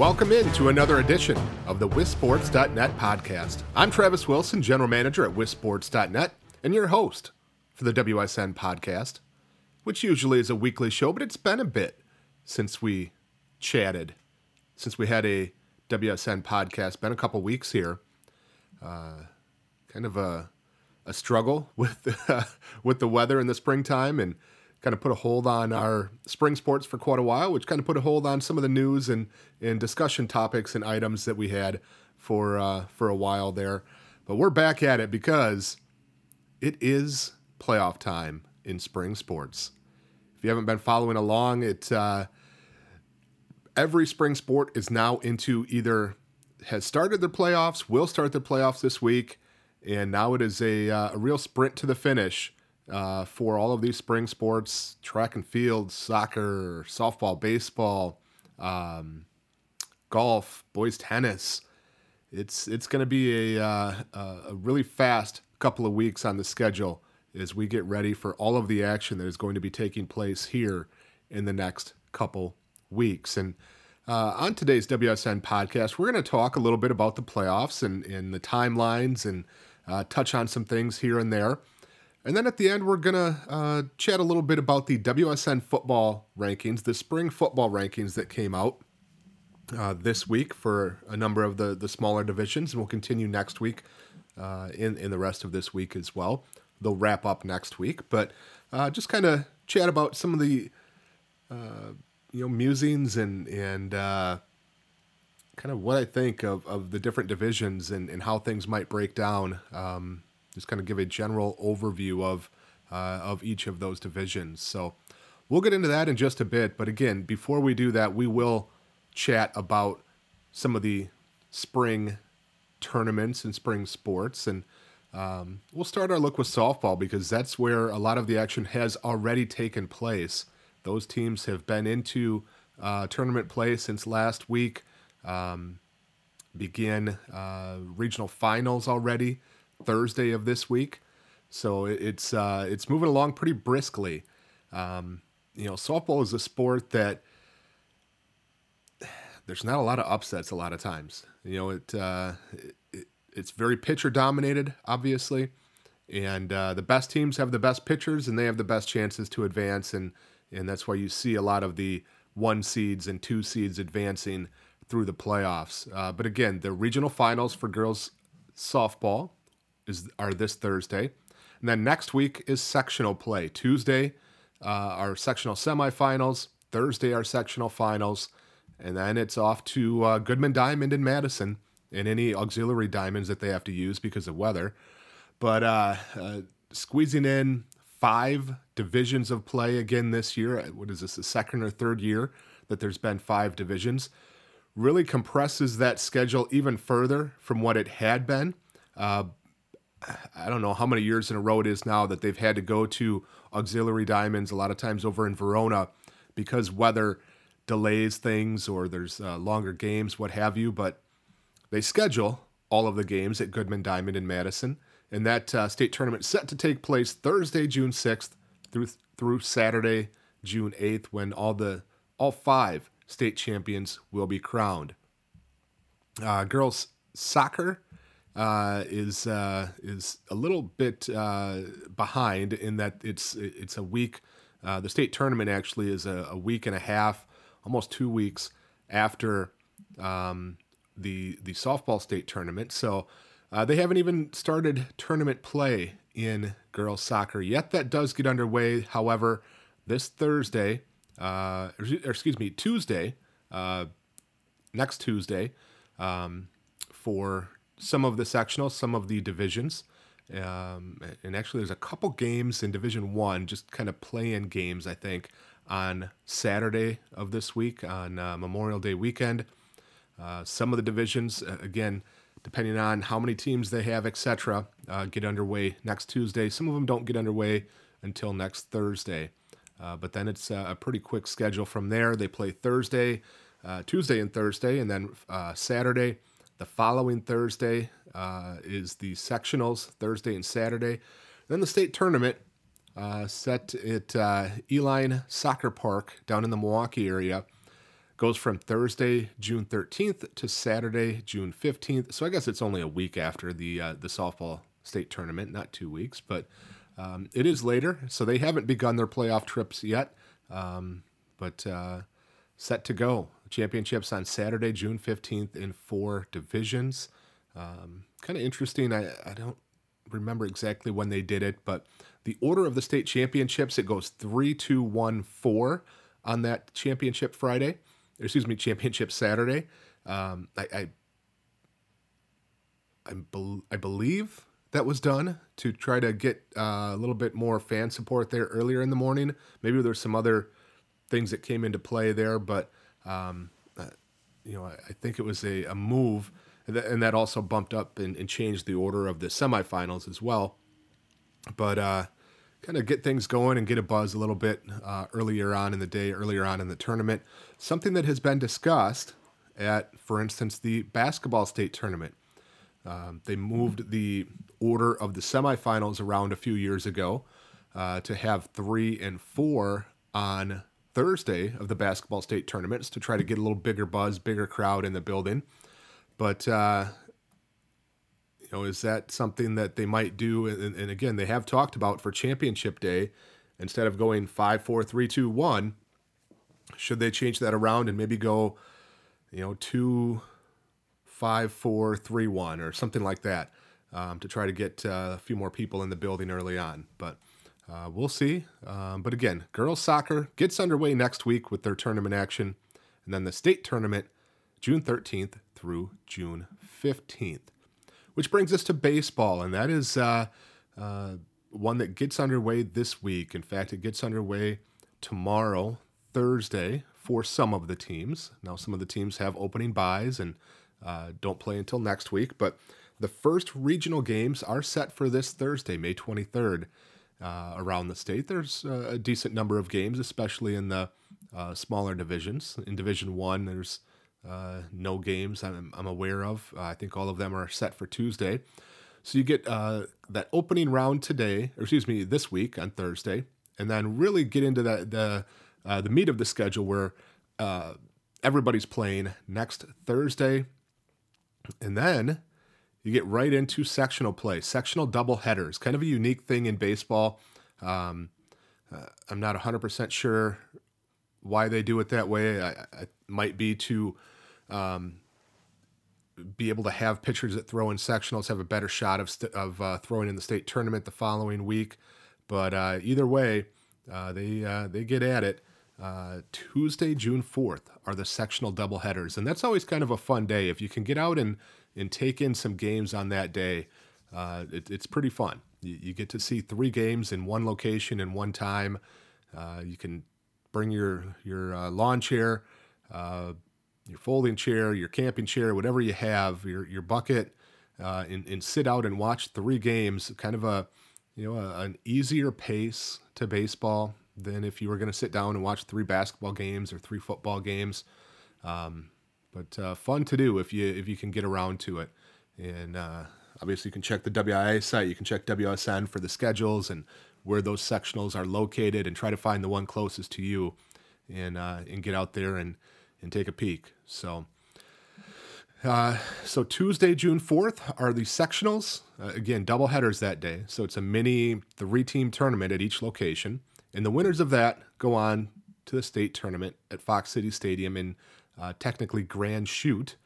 Welcome in to another edition of the WisSports.net podcast. I'm Travis Wilson, General Manager at WisSports.net, and your host for the WSN podcast, which usually is a weekly show, but it's been a bit since we chatted, since we had a WSN podcast. Been a couple weeks here. Uh, kind of a a struggle with uh, with the weather in the springtime and kind of put a hold on our spring sports for quite a while, which kind of put a hold on some of the news and, and discussion topics and items that we had for uh, for a while there. But we're back at it because it is playoff time in spring sports. If you haven't been following along, it uh, every spring sport is now into either has started their playoffs, will start their playoffs this week, and now it is a, uh, a real sprint to the finish uh, for all of these spring sports track and field, soccer, softball, baseball, um, golf, boys tennis. It's, it's going to be a, uh, a really fast couple of weeks on the schedule as we get ready for all of the action that is going to be taking place here in the next couple weeks. And uh, on today's WSN podcast, we're going to talk a little bit about the playoffs and, and the timelines and uh, touch on some things here and there. And then at the end, we're going to uh, chat a little bit about the WSN football rankings, the spring football rankings that came out uh, this week for a number of the, the smaller divisions. And we'll continue next week uh, in, in the rest of this week as well. They'll wrap up next week. But uh, just kind of chat about some of the uh, you know musings and and uh, kind of what I think of, of the different divisions and, and how things might break down. Um, just kind of give a general overview of uh, of each of those divisions. So we'll get into that in just a bit. But again, before we do that, we will chat about some of the spring tournaments and spring sports and. Um, we'll start our look with softball because that's where a lot of the action has already taken place. Those teams have been into uh, tournament play since last week. Um, begin uh, regional finals already Thursday of this week, so it's uh, it's moving along pretty briskly. Um, you know, softball is a sport that there's not a lot of upsets a lot of times. You know, it, uh, it it's very pitcher dominated, obviously, and uh, the best teams have the best pitchers and they have the best chances to advance, and and that's why you see a lot of the one seeds and two seeds advancing through the playoffs. Uh, but again, the regional finals for girls softball is are this Thursday, and then next week is sectional play. Tuesday, uh, our sectional semifinals. Thursday, our sectional finals, and then it's off to uh, Goodman Diamond in Madison and any auxiliary diamonds that they have to use because of weather. But uh, uh, squeezing in five divisions of play again this year. What is this, the second or third year that there's been five divisions? Really compresses that schedule even further from what it had been. Uh, I don't know how many years in a row it is now that they've had to go to auxiliary diamonds, a lot of times over in Verona, because weather delays things or there's uh, longer games, what have you. But they schedule all of the games at Goodman Diamond in Madison, and that uh, state tournament set to take place Thursday, June 6th through through Saturday, June 8th, when all the all five state champions will be crowned. Uh, girls soccer uh, is uh, is a little bit uh, behind in that it's it's a week. Uh, the state tournament actually is a, a, week and a half, almost two weeks after um, the the softball state tournament. So uh, they haven't even started tournament play in girls soccer yet. That does get underway. However, this Thursday, uh, or, or excuse me, Tuesday, next Tuesday, um, for some of the sectionals, some of the divisions. Um, and actually, there's a couple games in Division One, just kind of play-in games, I think, on Saturday of this week on uh, Memorial Day weekend. Uh, some of the divisions, uh, again, depending on how many teams they have, etc., uh, get underway next Tuesday. Some of them don't get underway until next Thursday. Uh, but then it's a pretty quick schedule from there. They play Thursday, uh, Tuesday, and Thursday, and then uh, Saturday. The following Thursday uh, is the sectionals, Thursday and Saturday. Then the state tournament set at Uihlein Soccer Park down in the Milwaukee area goes from Thursday, June 13th to Saturday, June 15th. So I guess it's only a week after the uh, the softball state tournament, not two weeks, but um, it is later. So they haven't begun their playoff trips yet, um, but uh, set to go. Championships on Saturday, June 15th in four divisions. Um, kind of interesting. I, I don't remember exactly when they did it, but the order of the state championships, it goes 3, 2, 1, 4 on that championship Friday, excuse me, championship Saturday. Um, I, I, I, be, I, believe that was done to try to get uh, a little bit more fan support there earlier in the morning. Maybe there's some other things that came into play there, but um, uh, you know, I, I, think it was a, a move, and that, and that also bumped up and, and, changed the order of the semifinals as well. But uh, kind of get things going and get a buzz a little bit uh, earlier on in the day, earlier on in the tournament. Something that has been discussed at, for instance, the basketball state tournament. Um, they moved the order of the semifinals around a few years ago uh, to have three and four on Thursday of the basketball state tournaments to try to get a little bigger buzz, bigger crowd in the building. But uh, you know, is that something that they might do? And, and, again, they have talked about for championship day, instead of going five, four, three, two, one. Should they change that around and maybe go, you know, two, five, four, three, one, or something like that, um, to try to get uh, a few more people in the building early on? But uh, we'll see. Um, but again, girls soccer gets underway next week with their tournament action, and then the state tournament June 13th through June 15th. Which brings us to baseball, and that is uh, uh, one that gets underway this week. In fact, it gets underway tomorrow, Thursday, for some of the teams. Now, some of the teams have opening buys and uh, don't play until next week, but the first regional games are set for this Thursday, May 23rd uh, around the state. There's a decent number of games, especially in the uh, smaller divisions. In Division One, there's uh, no games I'm, I'm aware of. Uh, I think all of them are set for Tuesday. So you get uh, that opening round today, or excuse me, this week on Thursday, and then really get into that the uh, the meat of the schedule where everybody's playing next Thursday, and then you get right into sectional play, sectional double headers, kind of a unique thing in baseball. Um, uh, I'm not 100% sure why they do it that way. I, I might be to um, be able to have pitchers that throw in sectionals have a better shot of, st- of uh, throwing in the state tournament the following week. But uh, either way, uh, they uh, they get at it. Uh, Tuesday, June 4th are the sectional double headers, and that's always kind of a fun day if you can get out and and take in some games on that day. Uh, it, it's pretty fun. You, you, get to see three games in one location in one time. Uh, you can bring your your uh, lawn chair, uh, your folding chair, your camping chair, whatever you have, your your bucket, uh, and, and sit out and watch three games. Kind of a you know a, an easier pace to baseball than if you were going to sit down and watch three basketball games or three football games. Um, but uh, fun to do if you if you can get around to it. And uh, obviously, you can check the WIAA site. You can check WSN for the schedules and where those sectionals are located, and try to find the one closest to you, and uh, and get out there and and take a peek. So. Uh, so Tuesday, June 4th are the sectionals. Uh, again, double headers that day. So it's a mini three-team tournament at each location. And the winners of that go on to the state tournament at Fox City Stadium in uh, technically Grand Chute,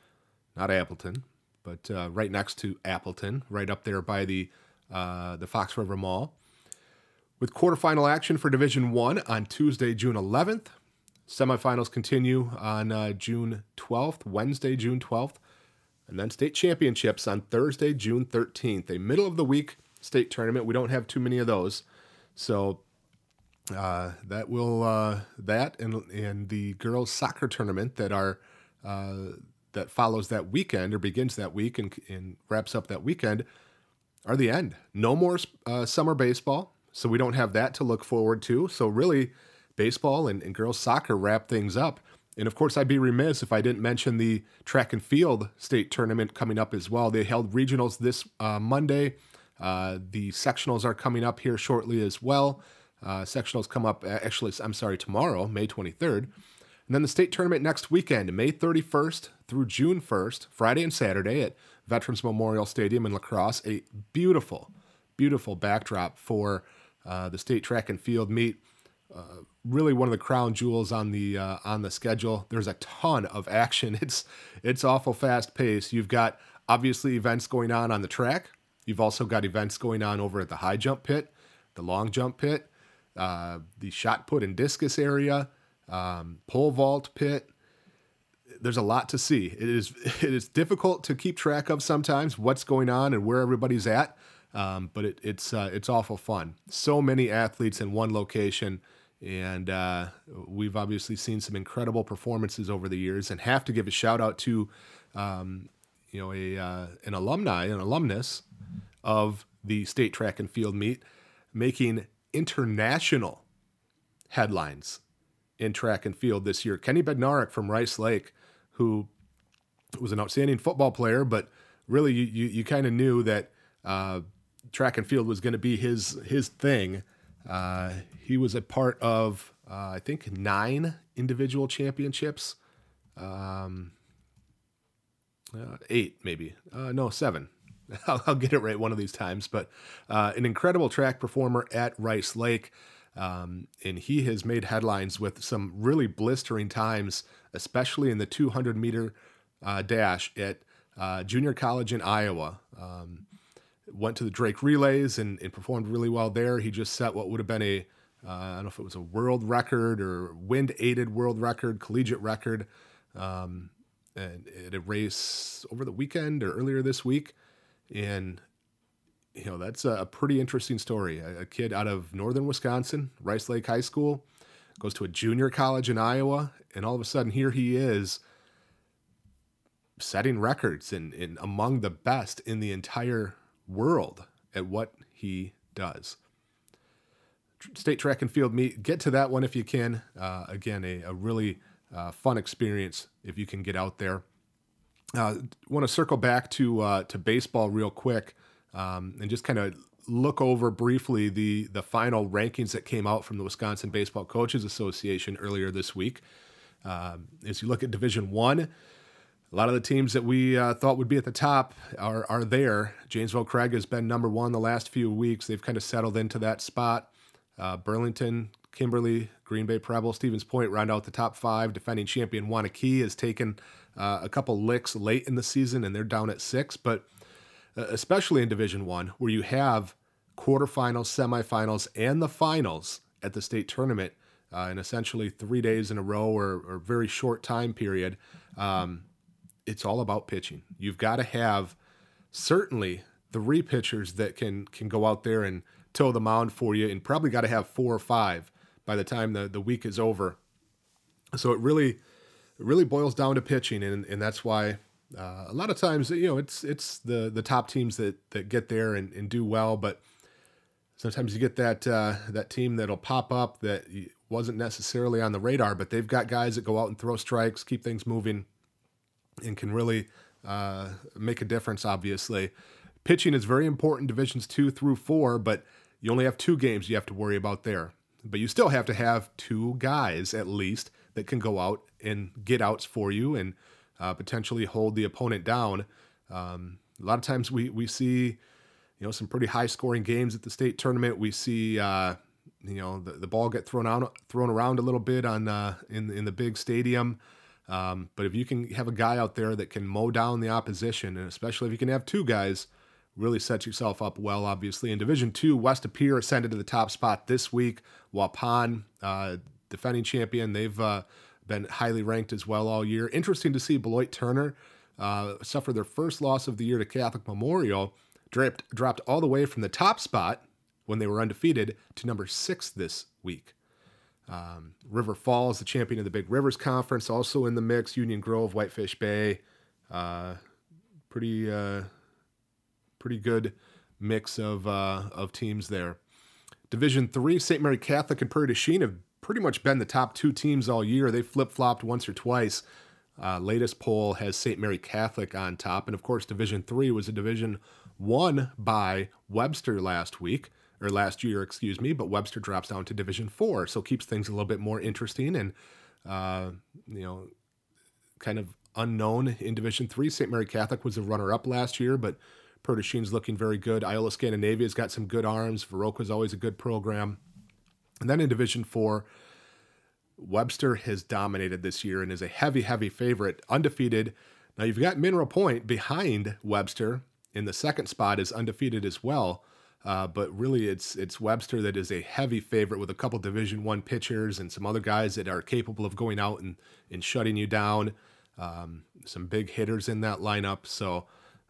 not Appleton, but uh, right next to Appleton, right up there by the uh, the Fox River Mall. With quarterfinal action for Division One on Tuesday, June 11th. Semifinals continue on uh, June 12th, Wednesday, June 12th, and then state championships on Thursday, June 13th. A middle of the week state tournament. We don't have too many of those, so uh, that will uh, that and and the girls soccer tournament that are uh, that follows that weekend or begins that week and, and wraps up that weekend are the end. No more uh, summer baseball, so we don't have that to look forward to. So really, baseball and, and girls soccer wrap things up. And of course, I'd be remiss if I didn't mention the track and field state tournament coming up as well. They held regionals this uh, Monday. Uh, the sectionals are coming up here shortly as well. Uh, sectionals come up, actually, I'm sorry, tomorrow, May 23rd. And then the state tournament next weekend, May 31st through June 1st, Friday and Saturday at Veterans Memorial Stadium in La Crosse. A beautiful, beautiful backdrop for uh, the state track and field meet. Uh, really one of the crown jewels on the uh, on the schedule. There's a ton of action. It's it's awful fast paced. You've got obviously events going on on the track. You've also got events going on over at the high jump pit, the long jump pit, uh, the shot put and discus area, um, pole vault pit. There's a lot to see. It is it is difficult to keep track of sometimes what's going on and where everybody's at. Um, but it, it's uh, it's awful fun. So many athletes in one location, and uh, we've obviously seen some incredible performances over the years. And have to give a shout out to, um, you know, a uh, an alumni, an alumnus of the state track and field meet, making international headlines in track and field this year. Kenny Bednarek from Rice Lake, who was an outstanding football player, but really you you, you kind of knew that uh, track and field was going to be his his thing. Uh, he was a part of uh, I think nine individual championships, um, uh, eight maybe, uh, no seven. I'll, I'll, get it right one of these times. But uh, an incredible track performer at Rice Lake. Um, and he has made headlines with some really blistering times, especially in the 200 meter uh, dash at junior college in Iowa. Um, went to the Drake Relays and, and performed really well there. He just set what would have been a uh, I don't know if it was a world record or wind aided world record, collegiate record, um, and at a race over the weekend or earlier this week. And, you know, that's a, pretty interesting story. A, a, kid out of northern Wisconsin, Rice Lake High School, goes to a junior college in Iowa, and all of a sudden here he is setting records and, among the best in the entire world at what he does. State track and field meet, get to that one if you can. Uh, again, a, a really uh, fun experience if you can get out there. Uh, Want to circle back to uh, to baseball real quick um, and just kind of look over briefly the the final rankings that came out from the Wisconsin Baseball Coaches Association earlier this week. Um, as you look at Division One, a lot of the teams that we uh, thought would be at the top are, are there. Janesville Craig has been number one the last few weeks. They've kind of settled into that spot. Uh, Burlington, Kimberly, Green Bay Preble, Stevens Point round out the top five. Defending champion Waunakee has taken uh, a couple licks late in the season, and they're down at six. But uh, especially in Division One, where you have quarterfinals, semifinals, and the finals at the state tournament uh, in essentially three days in a row or, or very short time period. Um, it's all about pitching. You've got to have certainly three pitchers that can can go out there and toe the mound for you, and probably got to have four or five by the time the, the week is over. So it really it really boils down to pitching, and and that's why uh, a lot of times you know it's it's the the top teams that that get there and, and do well, but sometimes you get that uh, that team that'll pop up that wasn't necessarily on the radar, but they've got guys that go out and throw strikes, keep things moving and can really uh, make a difference, obviously. Pitching is very important, divisions two through four, but you only have two games you have to worry about there. But you still have to have two guys at least that can go out and get outs for you and uh, potentially hold the opponent down. Um, a lot of times we, we see, you know, some pretty high scoring games at the state tournament. We see, uh, you know, the, the ball get thrown out, thrown around a little bit on uh, in in the big stadium. Um, but if you can have a guy out there that can mow down the opposition, and especially if you can have two guys, really set yourself up well. Obviously, in Division Two, West De Pere ascended to the top spot this week. Waupun, uh, defending champion, they've uh, been highly ranked as well all year. Interesting to see Beloit Turner uh, suffer their first loss of the year to Catholic Memorial, dropped dropped all the way from the top spot when they were undefeated to number six this week. Um, River Falls, the champion of the Big Rivers Conference, also in the mix. Union Grove, Whitefish Bay, uh, pretty uh, pretty good mix of uh, of teams there. Division three, St. Mary Catholic and Prairie du Chien have pretty much been the top two teams all year. They flip flopped once or twice. Uh, latest poll has St. Mary Catholic on top, and of course, Division three was a division won by Webster last week or last year, excuse me, but Webster drops down to Division Four, so keeps things a little bit more interesting. And uh, you know, kind of unknown in Division Three. St. Mary Catholic was a runner-up last year, but Prairie du Chien's looking very good. Iola Scandinavia's got some good arms. Viroqua's always a good program. And then in Division Four, Webster has dominated this year and is a heavy, heavy favorite, undefeated. Now you've got Mineral Point behind Webster in the second spot is undefeated as well. Uh, but really, it's it's Webster that is a heavy favorite with a couple Division One pitchers and some other guys that are capable of going out and, and shutting you down. Um, some big hitters in that lineup, so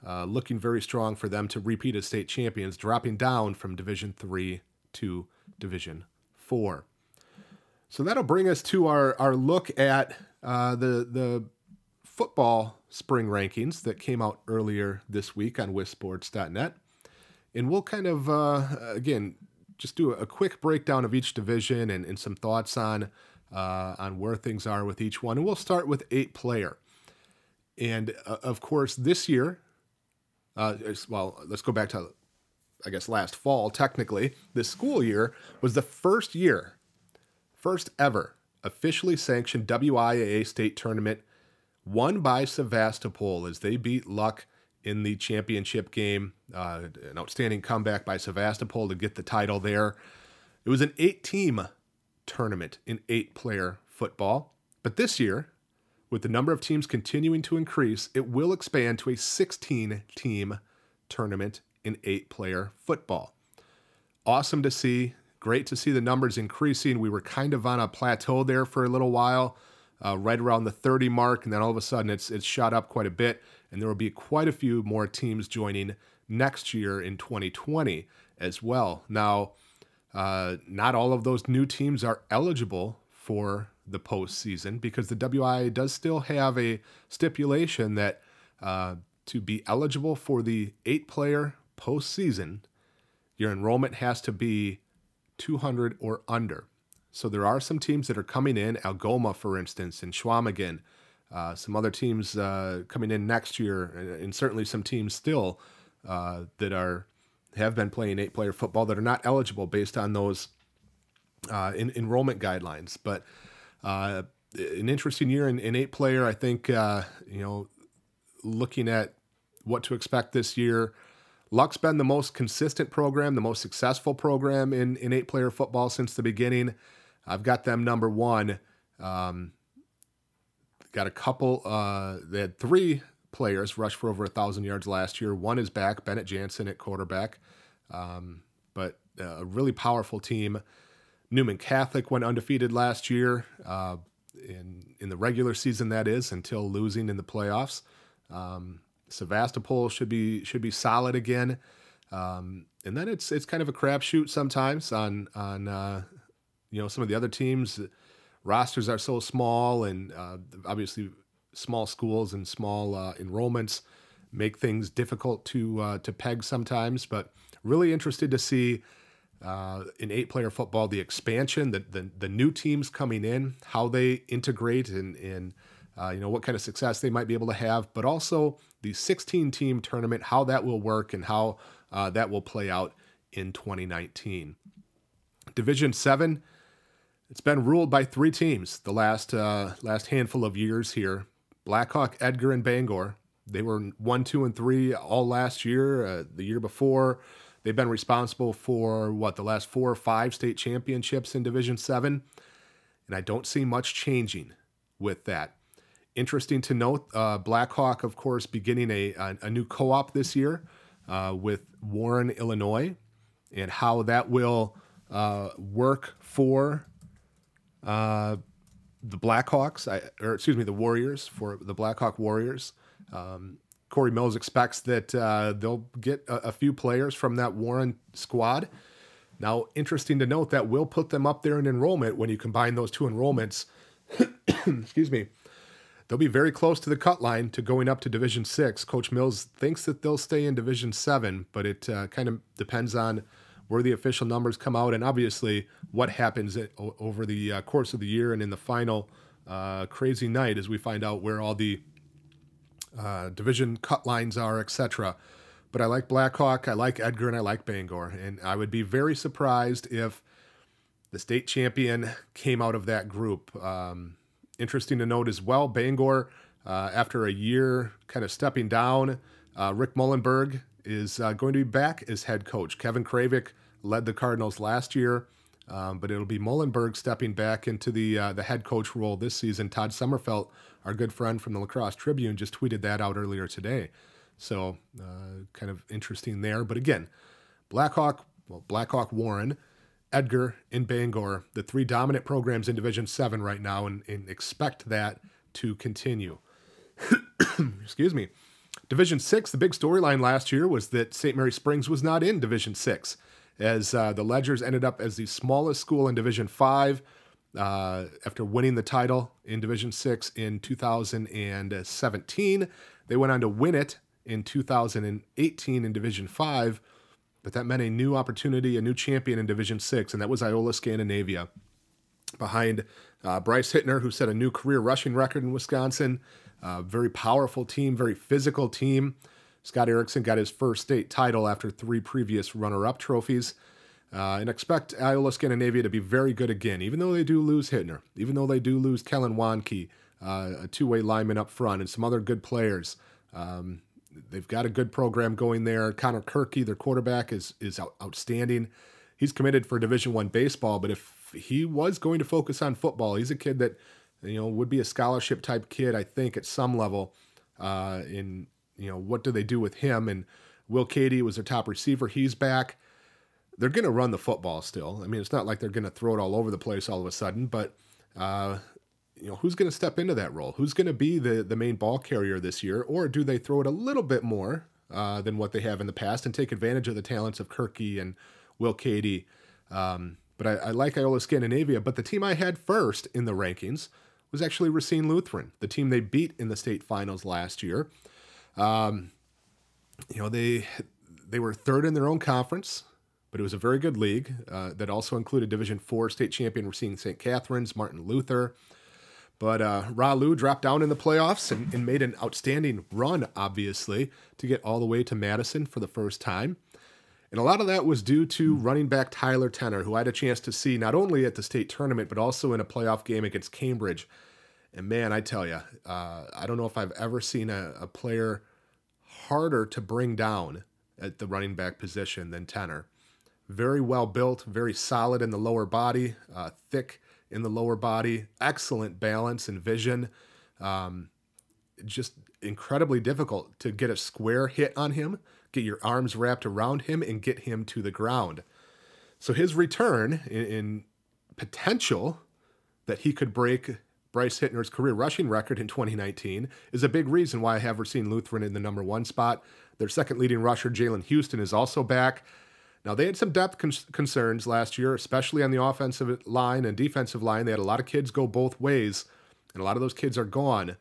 uh, looking very strong for them to repeat as state champions, dropping down from Division Three to Division Four. So that'll bring us to our our look at uh, the the football spring rankings that came out earlier this week on WisSports.net and we'll kind of uh, again just do a quick breakdown of each division and, and some thoughts on uh, on where things are with each one. And we'll start with eight player, and uh, of course this year, uh, well, let's go back to I guess last fall. Technically, this school year was the first year, first ever officially sanctioned WIAA state tournament won by Sevastopol as they beat Luck in the championship game. Uh, an outstanding comeback by Sevastopol to get the title there. It was an eight team tournament in eight player football. But this year, with the number of teams continuing to increase, it will expand to a 16 team tournament in eight player football. Awesome to see. Great to see the numbers increasing. We were kind of on a plateau there for a little while, uh, right around the 30 mark, and then all of a sudden it's it's shot up quite a bit and there will be quite a few more teams joining next year in 2020 as well. Now, uh, not all of those new teams are eligible for the postseason because the WIAA does still have a stipulation that uh, to be eligible for the eight player postseason, your enrollment has to be 200 or under. So there are some teams that are coming in, Algoma, for instance, and Chequamegon, uh, some other teams uh, coming in next year, and, certainly some teams still uh, that are have been playing eight player football that are not eligible based on those uh, in, enrollment guidelines. But uh, an interesting year in, in eight player. I think you know, looking at what to expect this year. Luck's been the most consistent program, the most successful program in, in eight player football since the beginning. I've got them number one. Um, Got a couple. Uh, they had three players rush for over a thousand yards last year. One is back, Bennett Jansen at quarterback, um, but uh, a really powerful team. Newman Catholic went undefeated last year uh, in in the regular season. That is until losing in the playoffs. Um, Sevastopol should be should be solid again. Um, and then it's it's kind of a crapshoot sometimes on on uh, you know some of the other teams rosters are so small, and uh, obviously small schools and small uh, enrollments make things difficult to uh, to peg sometimes. But really interested to see uh, in eight player football the expansion, the, the the new teams coming in, how they integrate, and and uh, you know what kind of success they might be able to have, but also the 16 team tournament, how that will work and how uh, that will play out in 2019. Division seven it's been ruled by three teams the last uh, last handful of years here. Blackhawk, Edgar, and Bangor. They were one, two, and three all last year. Uh, the year before, they've been responsible for what the last four or five state championships in Division Seven, and I don't see much changing with that. Interesting to note, uh, Blackhawk, of course, beginning a, a, a new co-op this year uh, with Warren, Illinois, and how that will uh, work for uh, the Blackhawks, I, or excuse me, the Warriors for the Blackhawk Warriors. Um, Corey Mills expects that uh, they'll get a, a, few players from that Warren squad. Now, interesting to note that will put them up there in enrollment when you combine those two enrollments. excuse me. They'll be very close to the cut line to going up to Division Six. Coach Mills thinks that they'll stay in Division Seven, but it uh, kind of depends on where the official numbers come out, and obviously what happens over the uh, course of the year and in the final uh, crazy night as we find out where all the uh, division cut lines are, etc. But I like Blackhawk, I like Edgar, and I like Bangor, and I would be very surprised if the state champion came out of that group. Um, interesting to note as well, Bangor, uh, after a year kind of stepping down, uh, Rick Mullenberg is uh, going to be back as head coach. Kevin Kravik led the Cardinals last year, um, but it'll be Muhlenberg stepping back into the uh, the head coach role this season. Todd Sommerfeld, our good friend from the La Crosse Tribune, just tweeted that out earlier today. So uh, kind of interesting there. But again, Blackhawk, well, Blackhawk Warren, Edgar, and Bangor, the three dominant programs in Division Seven right now, and, and expect that to continue. Excuse me. Division Six, the big storyline last year was that St. Mary Springs was not in Division Six, as uh, the Ledgers ended up as the smallest school in Division Five uh, after winning the title in Division Six in 2017. They went on to win it in 2018 in Division Five, but that meant a new opportunity, a new champion in Division Six, and that was Iola Scandinavia. Behind uh, Bryce Hittner, who set a new career rushing record in Wisconsin, very powerful team, very physical team. Scott Erickson got his first state title after three previous runner up trophies. Uh, and expect Iola Scandinavia to be very good again, even though they do lose Hittner, even though they do lose Kellen Wanke, uh, a two way lineman up front, and some other good players. Um, they've got a good program going there. Connor Kirky, their quarterback, is is out, outstanding. He's committed for Division One baseball, but if he was going to focus on football, he's a kid that you know would be a scholarship type kid. I think at some level. Uh, in you know what do they do with him? And Will Cady was their top receiver. He's back. They're going to run the football still. I mean, it's not like they're going to throw it all over the place all of a sudden, but uh, you know, who's going to step into that role? Who's going to be the the main ball carrier this year, or do they throw it a little bit more uh, than what they have in the past and take advantage of the talents of Kirky and Will Cady? Um, but I, I, like Iola Scandinavia. But the team I had first in the rankings was actually Racine Lutheran, the team they beat in the state finals last year. Um, you know, they they were third in their own conference, but it was a very good league uh, that also included Division Four state champion Racine St. Catherine's, Martin Luther. But uh, Ralu dropped down in the playoffs and, and, made an outstanding run, obviously, to get all the way to Madison for the first time. And a lot of that was due to running back Tyler Tenner, who I had a chance to see not only at the state tournament, but also in a playoff game against Cambridge. And man, I tell you, uh, I don't know if I've ever seen a, a, player harder to bring down at the running back position than Tenner. Very well built, very solid in the lower body, uh, thick in the lower body, excellent balance and vision. Um, just incredibly difficult to get a square hit on him, get your arms wrapped around him, and get him to the ground. So his return in, in potential that he could break Bryce Hittner's career rushing record in 2019 is a big reason why I have Racine Lutheran in the number one spot. Their second leading rusher, Jalen Houston, is also back. Now, they had some depth con- concerns last year, especially on the offensive line and defensive line. They had a lot of kids go both ways, and a lot of those kids are gone.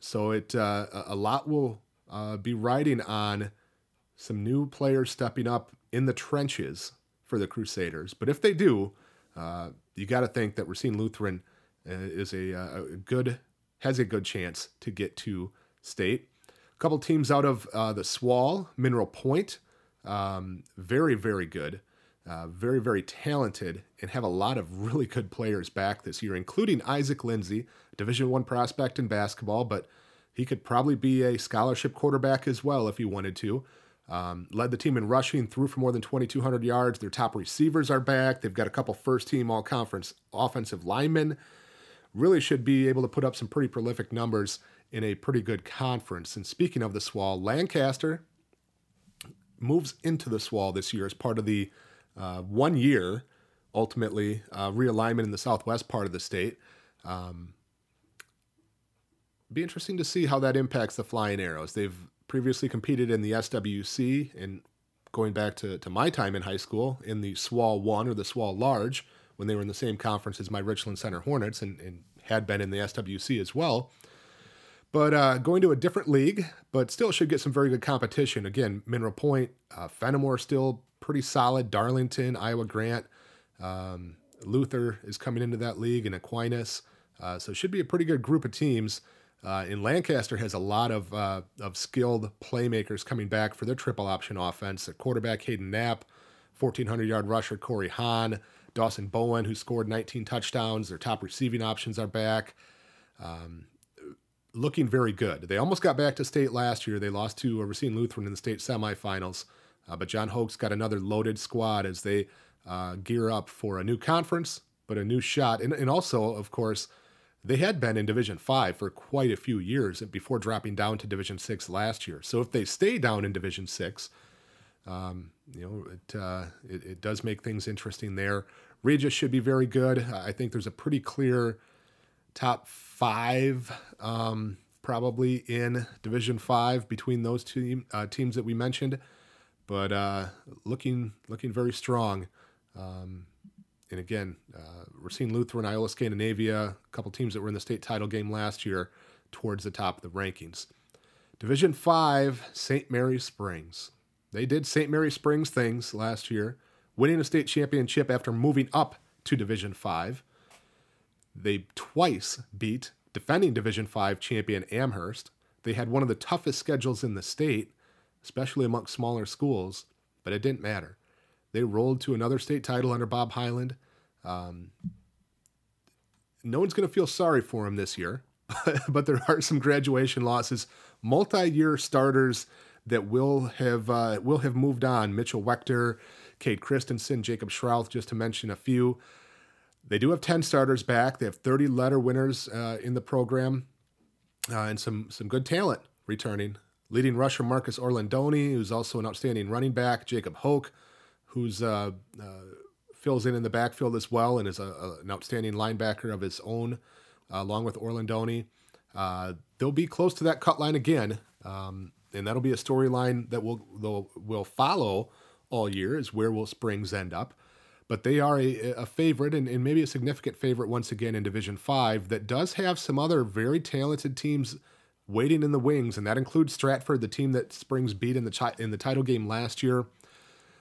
So it uh, a lot will uh, be riding on some new players stepping up in the trenches for the Crusaders. But if they do, uh, you got to think that Racine Lutheran is a, uh, a, good has a good chance to get to state. A couple teams out of uh, the SWAL, Mineral Point, um, very, very good. Uh, very, very talented, and have a lot of really good players back this year, including Isaac Lindsey, Division One prospect in basketball, but he could probably be a scholarship quarterback as well if he wanted to. Um, led the team in rushing, threw for more than 2,200 yards. Their top receivers are back. They've got a couple first team all conference offensive linemen. Really should be able to put up some pretty prolific numbers in a pretty good conference. And speaking of the SWAL, Lancaster moves into the SWAL this year as part of the uh, one year, ultimately, uh, realignment in the southwest part of the state. Um, be interesting to see how that impacts the Flying Arrows. They've previously competed in the SWC and going back to, to my time in high school in the SWAL 1 or the SWAL Large when they were in the same conference as my Richland Center Hornets and, and had been in the SWC as well. But uh, going to a different league, but still should get some very good competition. Again, Mineral Point, uh, Fenimore still pretty solid. Darlington, Iowa Grant, um, Luther is coming into that league, and Aquinas. Uh, so should be a pretty good group of teams. Uh, and Lancaster has a lot of uh, of skilled playmakers coming back for their triple option offense. Their quarterback Hayden Knapp, 1,400 yard rusher Corey Hahn, Dawson Bowen, who scored 19 touchdowns. Their top receiving options are back. Um, looking very good. They almost got back to state last year. They lost to Racine Lutheran in the state semifinals, uh, but John Hoke's got another loaded squad as they uh, gear up for a new conference, but a new shot. And, and also, of course, they had been in Division Five for quite a few years before dropping down to Division Six last year. So if they stay down in Division Six, um, you know, it, uh, it, it does make things interesting there. Regis should be very good. I think there's a pretty clear top five, um, probably in Division Five between those two uh, teams that we mentioned, but uh, looking looking very strong. Um, and again, uh, Racine Lutheran, Iola Scandinavia, a couple teams that were in the state title game last year, towards the top of the rankings. Division Five, St. Mary Springs. They did St. Mary Springs things last year, winning a state championship after moving up to Division Five. They twice beat defending Division 5 champion Amherst. They had one of the toughest schedules in the state, especially amongst smaller schools, but it didn't matter. They rolled to another state title under Bob Hyland. Um, no one's going to feel sorry for him this year, but there are some graduation losses, multi-year starters that will have uh, will have moved on. Mitchell Wechter, Cade Christensen, Jacob Schrouth, just to mention a few. They do have 10 starters back. They have 30 letter winners uh, in the program uh, and some, some good talent returning. Leading rusher Marcus Orlandoni, who's also an outstanding running back. Jacob Hoke, who's uh, uh, fills in in the backfield as well and is a, a, an outstanding linebacker of his own, uh, along with Orlandoni. Uh, they'll be close to that cut line again, um, and that'll be a storyline that will will follow all year. Is where will Springs end up? but they are a, a favorite and, and, maybe a significant favorite once again in Division 5 that does have some other very talented teams waiting in the wings, and that includes Stratford, the team that Springs beat in the chi- in the title game last year.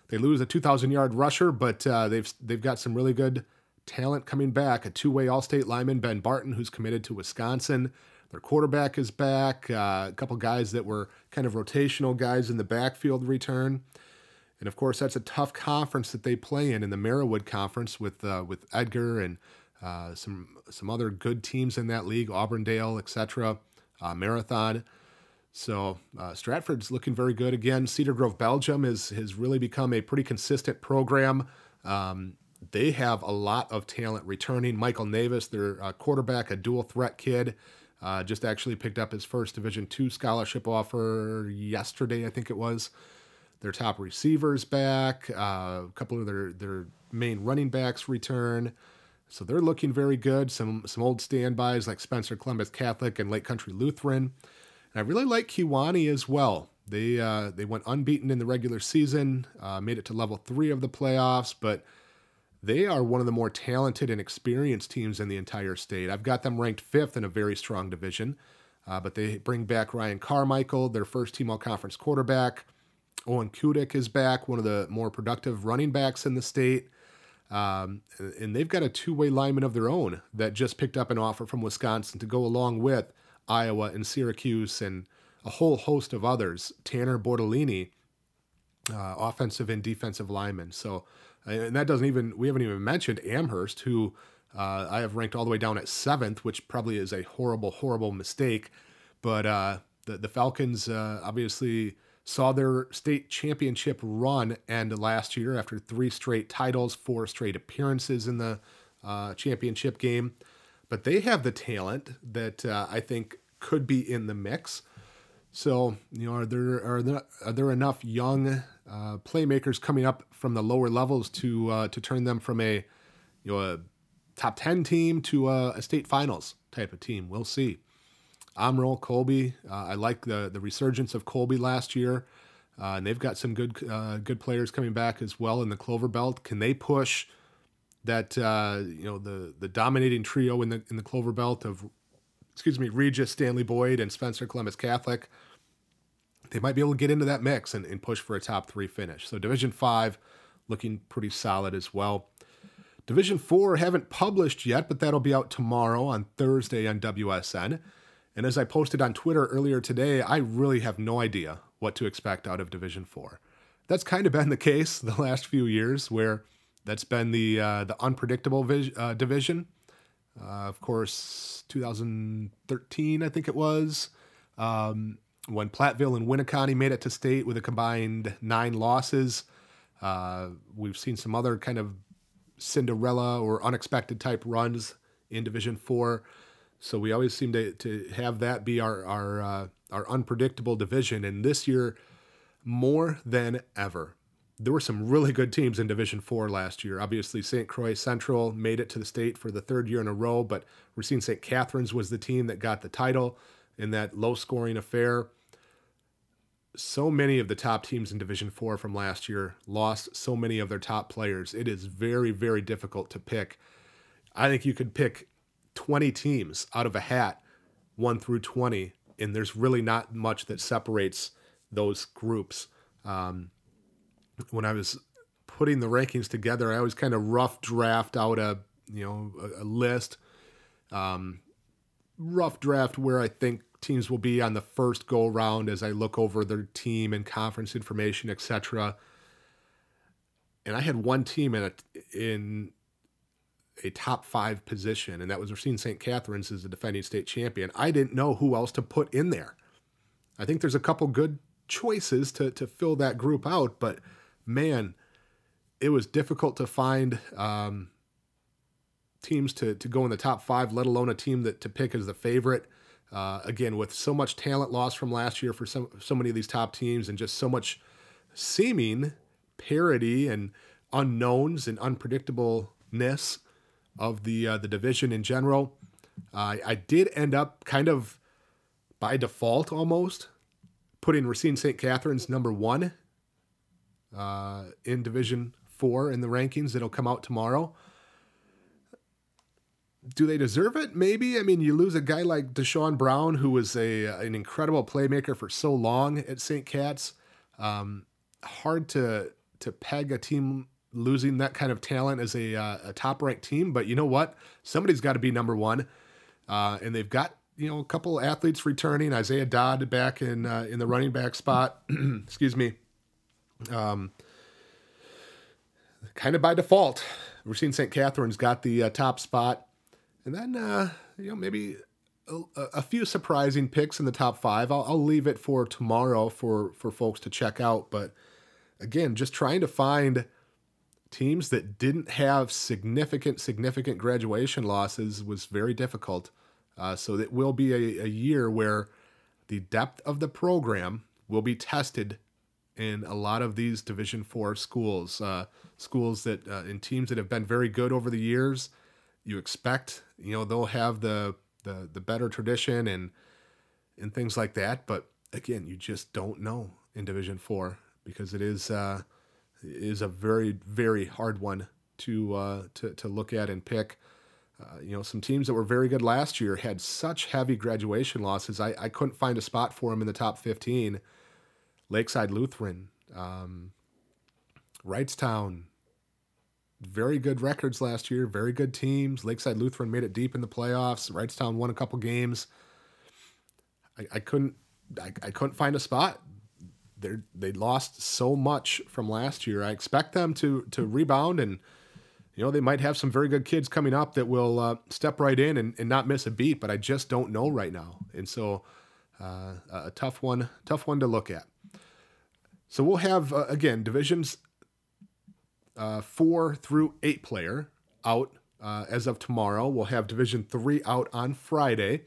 They lose a 2,000 yard rusher, but uh, they've they've got some really good talent coming back. A two way All State lineman Ben Barton, who's committed to Wisconsin. Their quarterback is back. Uh, a couple guys that were kind of rotational guys in the backfield return. And of course, that's a tough conference that they play in, in the Marawood Conference with uh, with Edgar and uh, some some other good teams in that league, Auburndale, etc. Uh, Marathon. So uh, Stratford's looking very good again. Cedar Grove, Belgium, is has really become a pretty consistent program. Um, they have a lot of talent returning. Michael Navis, their uh, quarterback, a dual threat kid, uh, just actually picked up his first Division two scholarship offer yesterday, I think it was their top receivers back. Uh, a couple of their their main running backs return. So they're looking very good. Some some old standbys like Spencer Columbus Catholic and Lake Country Lutheran. And I really like Kewaunee as well. They uh, they went unbeaten in the regular season, uh, made it to level three of the playoffs, but they are one of the more talented and experienced teams in the entire state. I've got them ranked fifth in a very strong division, uh, but they bring back Ryan Carmichael, their first team all conference quarterback. Owen Kudik is back, one of the more productive running backs in the state. Um, and they've got a two way lineman of their own that just picked up an offer from Wisconsin to go along with Iowa and Syracuse and a whole host of others. Tanner Bortolini, uh, offensive and defensive lineman. So, and that doesn't even, we haven't even mentioned Amherst, who uh, I have ranked all the way down at seventh, which probably is a horrible, horrible mistake. But uh, the, the Falcons uh, obviously saw their state championship run end last year after three straight titles, four straight appearances in the uh, championship game. But they have the talent that uh, I think could be in the mix. So, you know, are there are there, are there enough young uh, playmakers coming up from the lower levels to uh, to turn them from a you know a top ten team to a, a state finals type of team? We'll see. Omro, Colby. Uh, I like the the resurgence of Colby last year, uh, and they've got some good uh, good players coming back as well in the Clover Belt. Can they push that uh, you know the the dominating trio in the in the Clover Belt of excuse me Regis, Stanley Boyd, and Spencer Columbus Catholic? They might be able to get into that mix and, and push for a top three finish. So Division Five looking pretty solid as well. Division 4 haven't published yet, but that'll be out tomorrow on Thursday on WSN. And as I posted on Twitter earlier today, I really have no idea what to expect out of Division 4. That's kind of been the case the last few years where that's been the uh, the unpredictable vis- uh, division. Uh, of course, 2013, I think it was, um, when Platteville and Winneconne made it to state with a combined nine losses. Uh, we've seen some other kind of Cinderella or unexpected type runs in Division Four. So we always seem to, to have that be our our uh, our unpredictable division. And this year, more than ever, there were some really good teams in Division Four last year. Obviously, St. Croix Central made it to the state for the third year in a row, but we're seeing St. Catherine's was the team that got the title in that low scoring affair. So many of the top teams in Division Four from last year lost so many of their top players. It is very, very difficult to pick. I think you could pick 20 teams out of a hat, 1 through 20, and there's really not much that separates those groups. Um, when I was putting the rankings together, I always kind of rough draft out a you know a, a list, um, rough draft where I think teams will be on the first go round as I look over their team and conference information, etc. And I had one team in a, in a top five position, and that was Racine St. Catherine's as the defending state champion. I didn't know who else to put in there. I think there's a couple good choices to to fill that group out, but man, it was difficult to find um, teams to to go in the top five, let alone a team that to pick as the favorite. Uh, again, with so much talent lost from last year for so so many of these top teams, and just so much seeming parity and unknowns and unpredictableness of the uh, the division in general. Uh, I did end up kind of by default almost putting Racine St. Catherine's number one uh, in Division Four in the rankings that'll come out tomorrow. Do they deserve it? Maybe. I mean, you lose a guy like Deshaun Brown, who was a an incredible playmaker for so long at St. Cat's. Um, hard to to peg a team losing that kind of talent as a, uh, a top ranked team. But you know what? Somebody's got to be number one. Uh, and they've got you know a couple athletes returning. Isaiah Dodd back in uh, in the running back spot. Excuse me. Um, kind of by default, we're seeing St. Catherine's got the uh, top spot, and then uh, you know maybe a, a, few surprising picks in the top five. I'll, I'll leave it for tomorrow for for folks to check out. But again, just trying to find teams that didn't have significant, significant graduation losses was very difficult. Uh, so it will be a, a year where the depth of the program will be tested in a lot of these Division Four schools, uh, schools that uh, in teams that have been very good over the years. You expect, you know, they'll have the the the better tradition and and things like that. But again, you just don't know in Division Four because it is uh, is a very very hard one to uh, to to look at and pick. Uh, you know, some teams that were very good last year had such heavy graduation losses. I, I couldn't find a spot for them in the top 15. Lakeside Lutheran, um, Wrightstown, very good records last year, very good teams. Lakeside Lutheran made it deep in the playoffs. Wrightstown won a couple games. I, I couldn't I, I couldn't find a spot they they lost so much from last year. I expect them to to rebound and you know they might have some very good kids coming up that will uh, step right in and, and not miss a beat. But I just don't know right now, and so uh, a tough one, tough one to look at. So we'll have uh, again divisions uh, four through eight player out uh, as of tomorrow. We'll have division three out on Friday.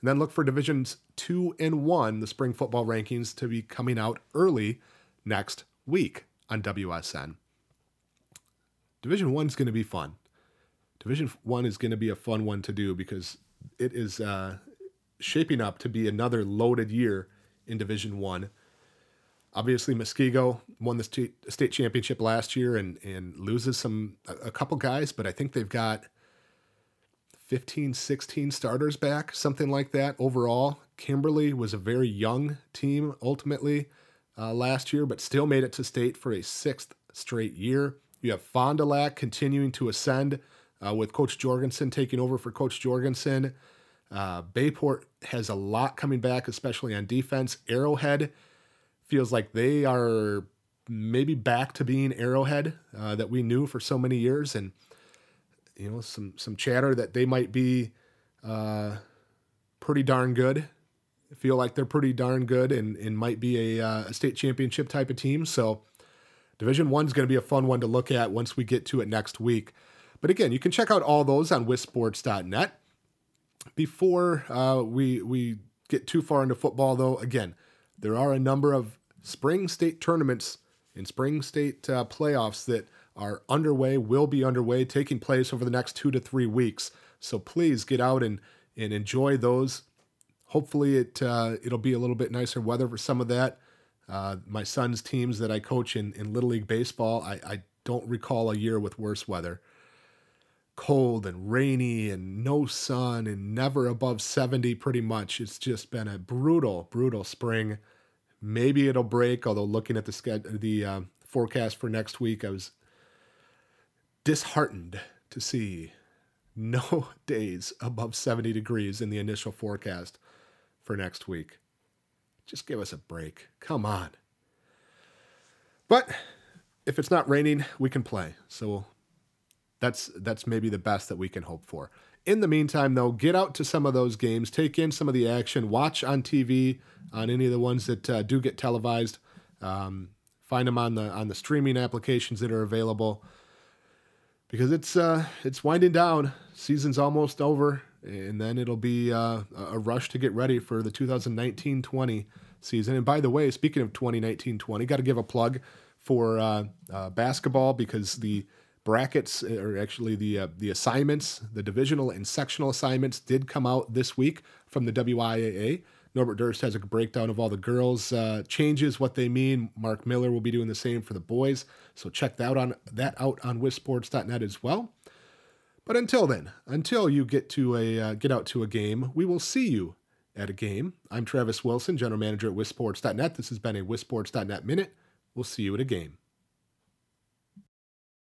And then look for divisions two and one, the spring football rankings, to be coming out early next week on WSN. Division one is going to be fun. Division one is going to be a fun one to do because it is uh, shaping up to be another loaded year in Division one. Obviously, Muskego won the state, championship last year and and loses some a, a couple guys, but I think they've got 15, 16 starters back, something like that overall. Kimberly was a very young team ultimately uh, last year, but still made it to state for a sixth straight year. You have Fond du Lac continuing to ascend uh, with Coach Jorgensen taking over for Coach Jorgensen. Uh, Bayport has a lot coming back, especially on defense. Arrowhead feels like they are maybe back to being Arrowhead uh, that we knew for so many years. And you know some some chatter that they might be uh, pretty darn good. Feel like they're pretty darn good and, and might be a, uh, a state championship type of team. So Division One is going to be a fun one to look at once we get to it next week. But again, you can check out all those on WisSports.net. Before uh, we we get too far into football, though, again, there are a number of spring state tournaments and spring state uh, playoffs that are underway, will be underway, taking place over the next two to three weeks. So please get out and, and enjoy those. Hopefully, it uh, it'll be a little bit nicer weather for some of that. Uh, my son's teams that I coach in, in Little League Baseball, I, I don't recall a year with worse weather. Cold and rainy and no sun and never above 70 pretty much. It's just been a brutal, brutal spring. Maybe it'll break, although looking at the, the uh, forecast for next week, I was disheartened to see no days above 70 degrees in the initial forecast for next week. Just give us a break. Come on. But if it's not raining, we can play. So that's that's maybe the best that we can hope for. In the meantime, though, get out to some of those games, take in some of the action, watch on TV on any of the ones that uh, do get televised. Um, find them on the on the streaming applications that are available because it's uh, it's winding down. Season's almost over and then it'll be uh, a rush to get ready for the 2019-20 season. And by the way, speaking of 2019-20, got to give a plug for uh, uh, basketball because the brackets, or actually the uh, the assignments, the divisional and sectional assignments, did come out this week from the WIAA. Norbert Durst has a breakdown of all the girls' uh, changes, what they mean. Mark Miller will be doing the same for the boys, so check that out on that out on WisSports.net as well. But until then, until you get to a uh, get out to a game, we will see you at a game. I'm Travis Wilson, general manager at WisSports.net. This has been a WisSports.net minute. We'll see you at a game.